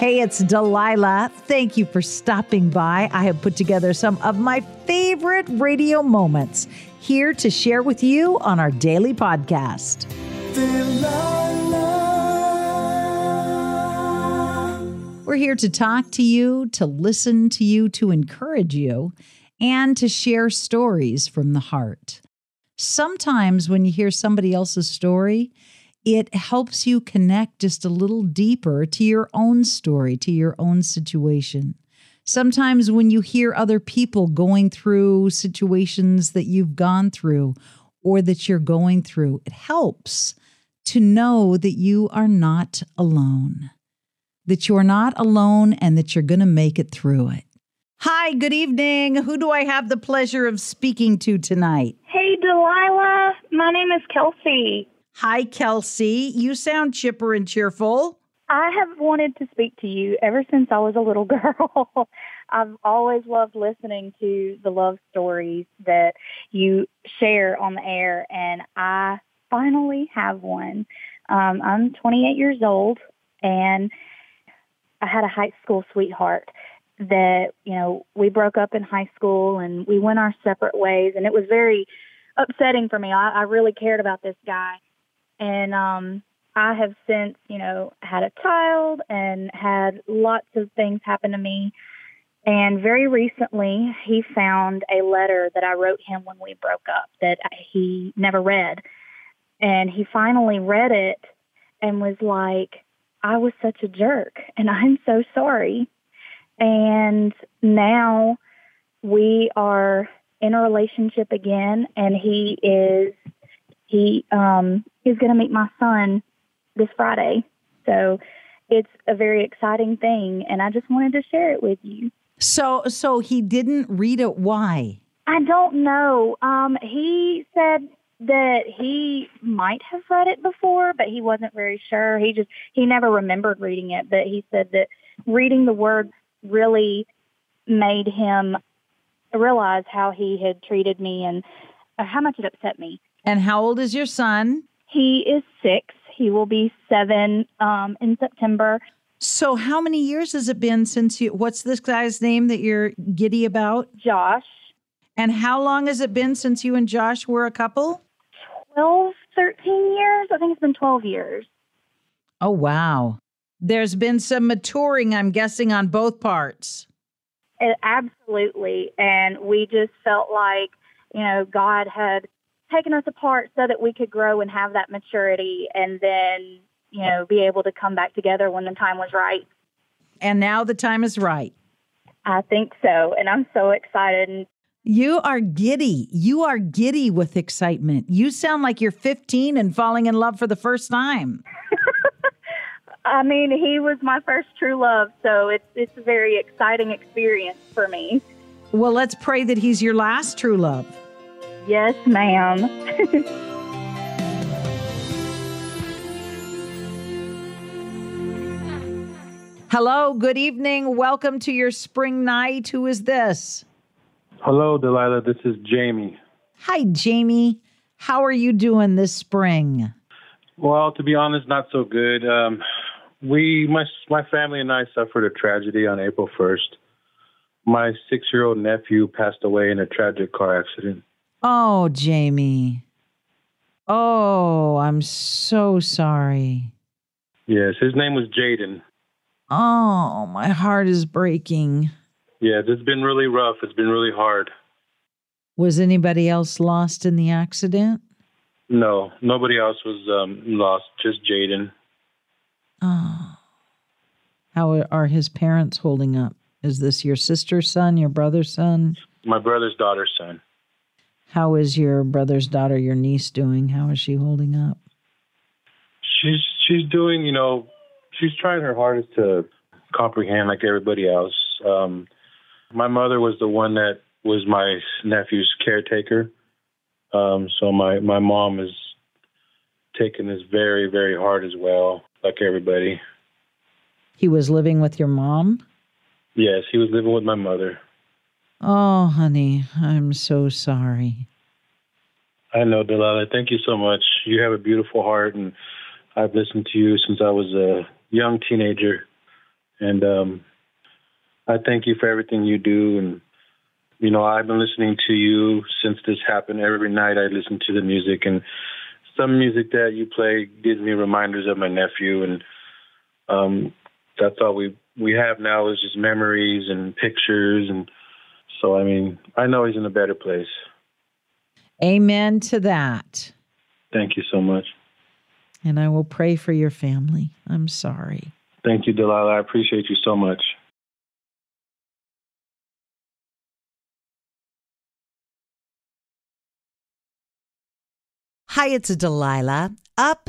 Hey, it's Delilah. Thank you for stopping by. I have put together some of my favorite radio moments here to share with you on our daily podcast. We're here to talk to you, to listen to you, to encourage you, and to share stories from the heart. Sometimes when you hear somebody else's story, it helps you connect just a little deeper to your own story, to your own situation. Sometimes when you hear other people going through situations that you've gone through or that you're going through, it helps to know that you are not alone, that you're not alone and that you're going to make it through it. Hi, good evening. Who do I have the pleasure of speaking to tonight? Hey, Delilah. My name is Kelsey. Hi, Kelsey. You sound chipper and cheerful. I have wanted to speak to you ever since I was a little girl. I've always loved listening to the love stories that you share on the air, and I finally have one. Um, I'm 28 years old, and I had a high school sweetheart that, you know, we broke up in high school and we went our separate ways, and it was very upsetting for me. I, I really cared about this guy and um I have since, you know, had a child and had lots of things happen to me. And very recently, he found a letter that I wrote him when we broke up that he never read. And he finally read it and was like, I was such a jerk and I'm so sorry. And now we are in a relationship again and he is he um he's going to meet my son this Friday. So it's a very exciting thing and I just wanted to share it with you. So so he didn't read it why? I don't know. Um he said that he might have read it before, but he wasn't very sure. He just he never remembered reading it, but he said that reading the words really made him realize how he had treated me and how much it upset me. And how old is your son? He is six. He will be seven um, in September. So, how many years has it been since you? What's this guy's name that you're giddy about? Josh. And how long has it been since you and Josh were a couple? 12, 13 years. I think it's been 12 years. Oh, wow. There's been some maturing, I'm guessing, on both parts. It, absolutely. And we just felt like, you know, God had taken us apart so that we could grow and have that maturity and then, you know, be able to come back together when the time was right. And now the time is right. I think so. And I'm so excited. You are giddy. You are giddy with excitement. You sound like you're 15 and falling in love for the first time. I mean, he was my first true love, so it's it's a very exciting experience for me. Well, let's pray that he's your last true love. Yes, ma'am. Hello, good evening. Welcome to your spring night. Who is this? Hello, Delilah. This is Jamie. Hi, Jamie. How are you doing this spring? Well, to be honest, not so good. Um, we, my my family and I suffered a tragedy on April first. My six-year-old nephew passed away in a tragic car accident. Oh, Jamie. Oh, I'm so sorry. Yes, his name was Jaden. Oh, my heart is breaking. Yeah, it's been really rough. It's been really hard. Was anybody else lost in the accident? No, nobody else was um, lost. Just Jaden. Oh. How are his parents holding up? Is this your sister's son, your brother's son? My brother's daughter's son. How is your brother's daughter, your niece, doing? How is she holding up? She's she's doing, you know, she's trying her hardest to comprehend like everybody else. Um, my mother was the one that was my nephew's caretaker. Um, so my my mom is taking this very very hard as well, like everybody. He was living with your mom. Yes, he was living with my mother. Oh, honey, I'm so sorry. I know, Delilah. Thank you so much. You have a beautiful heart, and I've listened to you since I was a young teenager, And um, I thank you for everything you do. And, you know, I've been listening to you since this happened. Every night I listen to the music, and some music that you play gives me reminders of my nephew. And um, that's all we we have now is just memories and pictures. And so, I mean, I know he's in a better place. Amen to that. Thank you so much. And I will pray for your family. I'm sorry. Thank you, Delilah. I appreciate you so much. Hi, it's Delilah. Up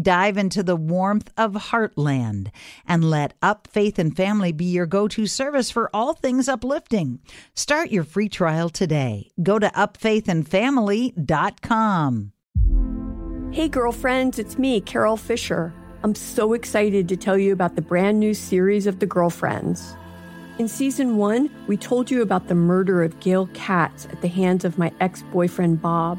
Dive into the warmth of Heartland and let Up Faith and Family be your go to service for all things uplifting. Start your free trial today. Go to upfaithandfamily.com. Hey, girlfriends, it's me, Carol Fisher. I'm so excited to tell you about the brand new series of The Girlfriends. In season one, we told you about the murder of Gail Katz at the hands of my ex boyfriend, Bob.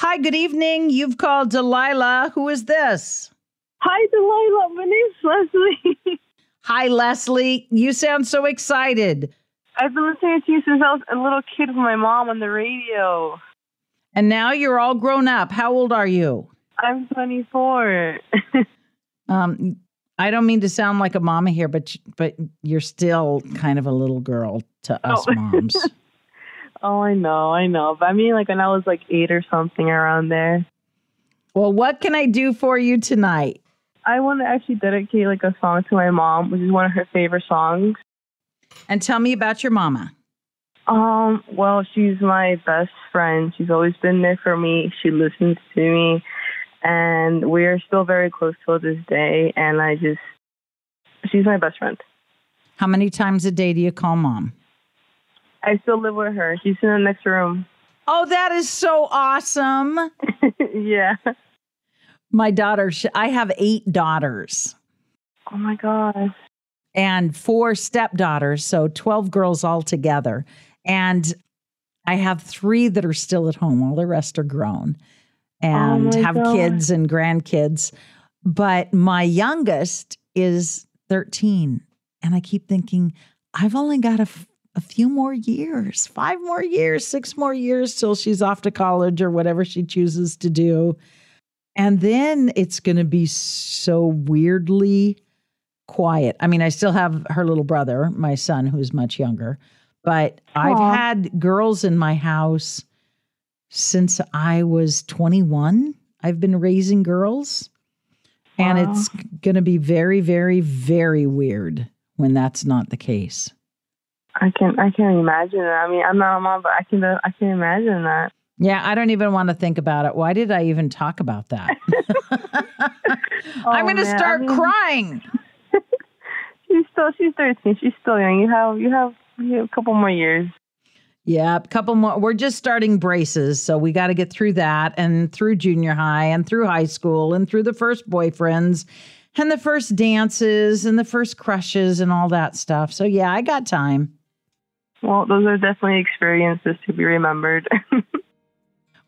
Hi, good evening. You've called Delilah. Who is this? Hi, Delilah. My name's Leslie. Hi, Leslie. You sound so excited. I've been listening to you since I was a little kid with my mom on the radio. And now you're all grown up. How old are you? I'm 24. um, I don't mean to sound like a mama here, but but you're still kind of a little girl to us oh. moms. Oh, I know, I know. But I mean, like when I was like eight or something around there. Well, what can I do for you tonight? I want to actually dedicate like a song to my mom, which is one of her favorite songs. And tell me about your mama. Um, well, she's my best friend. She's always been there for me. She listens to me, and we are still very close till this day. And I just, she's my best friend. How many times a day do you call mom? I still live with her. She's in the next room. Oh, that is so awesome. yeah. My daughter, I have eight daughters. Oh my God. And four stepdaughters, so 12 girls altogether. And I have three that are still at home, all the rest are grown. Oh, and Oh have God. kids and grandkids. But my youngest is 13. And I keep thinking, I've only got a, f- a few more years, five more years, six more years till she's off to college or whatever she chooses to do. And then it's going to be so weirdly quiet. I mean, I still have her little brother, my son, who's much younger, but I've had girls in my house since I was 21. I've been raising girls. And it's going to be very, very, very weird when that's not the case. I can I can imagine it. I mean, I'm not a mom, but I can I can imagine that. Yeah, I don't even want to think about it. Why did I even talk about that? I'm going to Oh, start I mean- crying. She's still she's 13. She's still young. You have you have you have a couple more years. Yeah, a couple more. We're just starting braces, so we got to get through that and through junior high and through high school and through the first boyfriends and the first dances and the first crushes and all that stuff. So yeah, I got time. Well, those are definitely experiences to be remembered.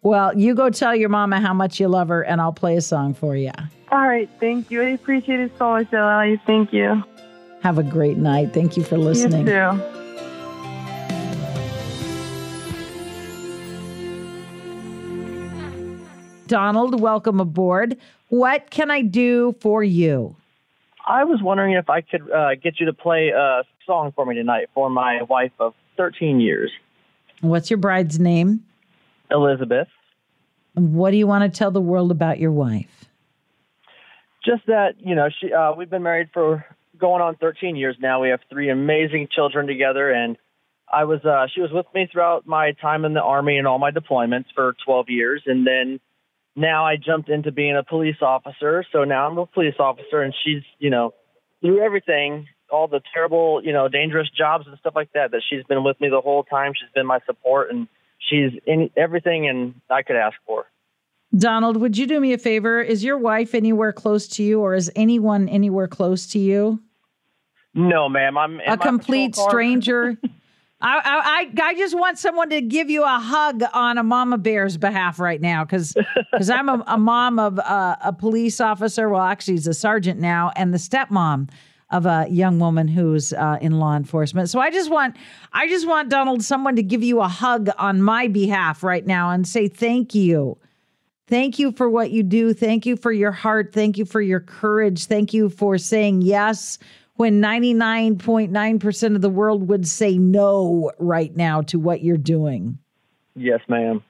Well, you go tell your mama how much you love her and I'll play a song for you. All right, thank you. I appreciate it so much, Eli. Thank you. Have a great night. Thank you for listening. You too. Donald, welcome aboard. What can I do for you? I was wondering if I could uh, get you to play a song for me tonight for my wife of 13 years, What's your bride's name? Elizabeth. What do you want to tell the world about your wife? Just that, you know, she uh, we've been married for going on 13 years now. We have three amazing children together, and I was uh, she was with me throughout my time in the army and all my deployments for 12 years, and then now I jumped into being a police officer. So now I'm a police officer, and she's, you know, through everything, all the terrible, you know, dangerous jobs and stuff like that, that she's been with me the whole time. She's been my support, and she's in everything, and I could ask for. Donald, would you do me a favor? Is your wife anywhere close to you, or is anyone anywhere close to you? No, ma'am. I'm a complete stranger. I, I I I just want someone to give you a hug on a mama bear's behalf right now, because I'm a, a mom of uh, a police officer. Well, actually, he's a sergeant now, and the stepmom of a young woman who's uh, in law enforcement. So I just want I just want Donald someone to give you a hug on my behalf right now and say thank you. Thank you for what you do. Thank you for your heart. Thank you for your courage. Thank you for saying yes when 99.9% of the world would say no right now to what you're doing. Yes, ma'am.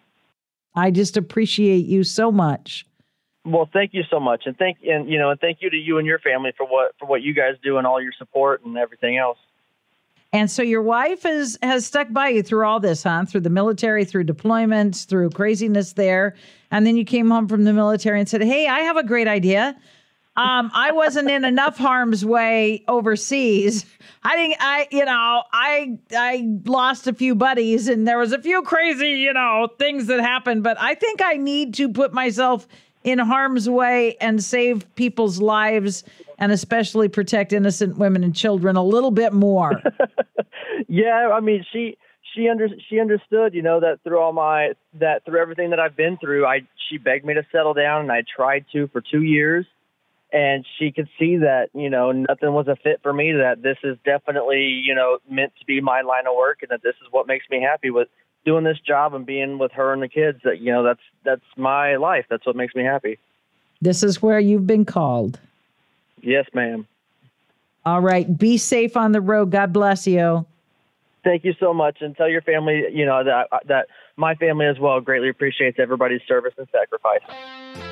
I just appreciate you so much. Well, thank you so much, and thank and you know, and thank you to you and your family for what for what you guys do and all your support and everything else. And so your wife has has stuck by you through all this, huh? Through the military, through deployments, through craziness there. And then you came home from the military and said, Hey, I have a great idea. Um, I wasn't in enough harm's way overseas. I think I, you know, I I lost a few buddies and there was a few crazy, you know, things that happened, but I think I need to put myself in harm's way and save people's lives and especially protect innocent women and children a little bit more. Yeah, I mean, she she under she understood, you know, that through all my that through everything that I've been through, I she begged me to settle down, and I tried to for two years, and she could see that you know nothing was a fit for me. That this is definitely you know meant to be my line of work, and that this is what makes me happy with doing this job and being with her and the kids. That you know that's that's my life. That's what makes me happy. This is where you've been called. Yes, ma'am. All right. Be safe on the road. God bless you. Thank you so much, and tell your family, you know, that that my family as well greatly appreciates everybody's service and sacrifice.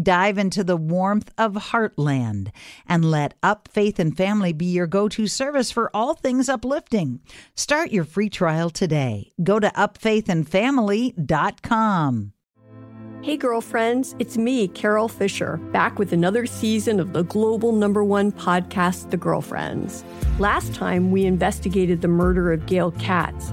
Dive into the warmth of Heartland and let Up Faith and Family be your go to service for all things uplifting. Start your free trial today. Go to upfaithandfamily.com. Hey, girlfriends, it's me, Carol Fisher, back with another season of the global number one podcast, The Girlfriends. Last time, we investigated the murder of Gail Katz.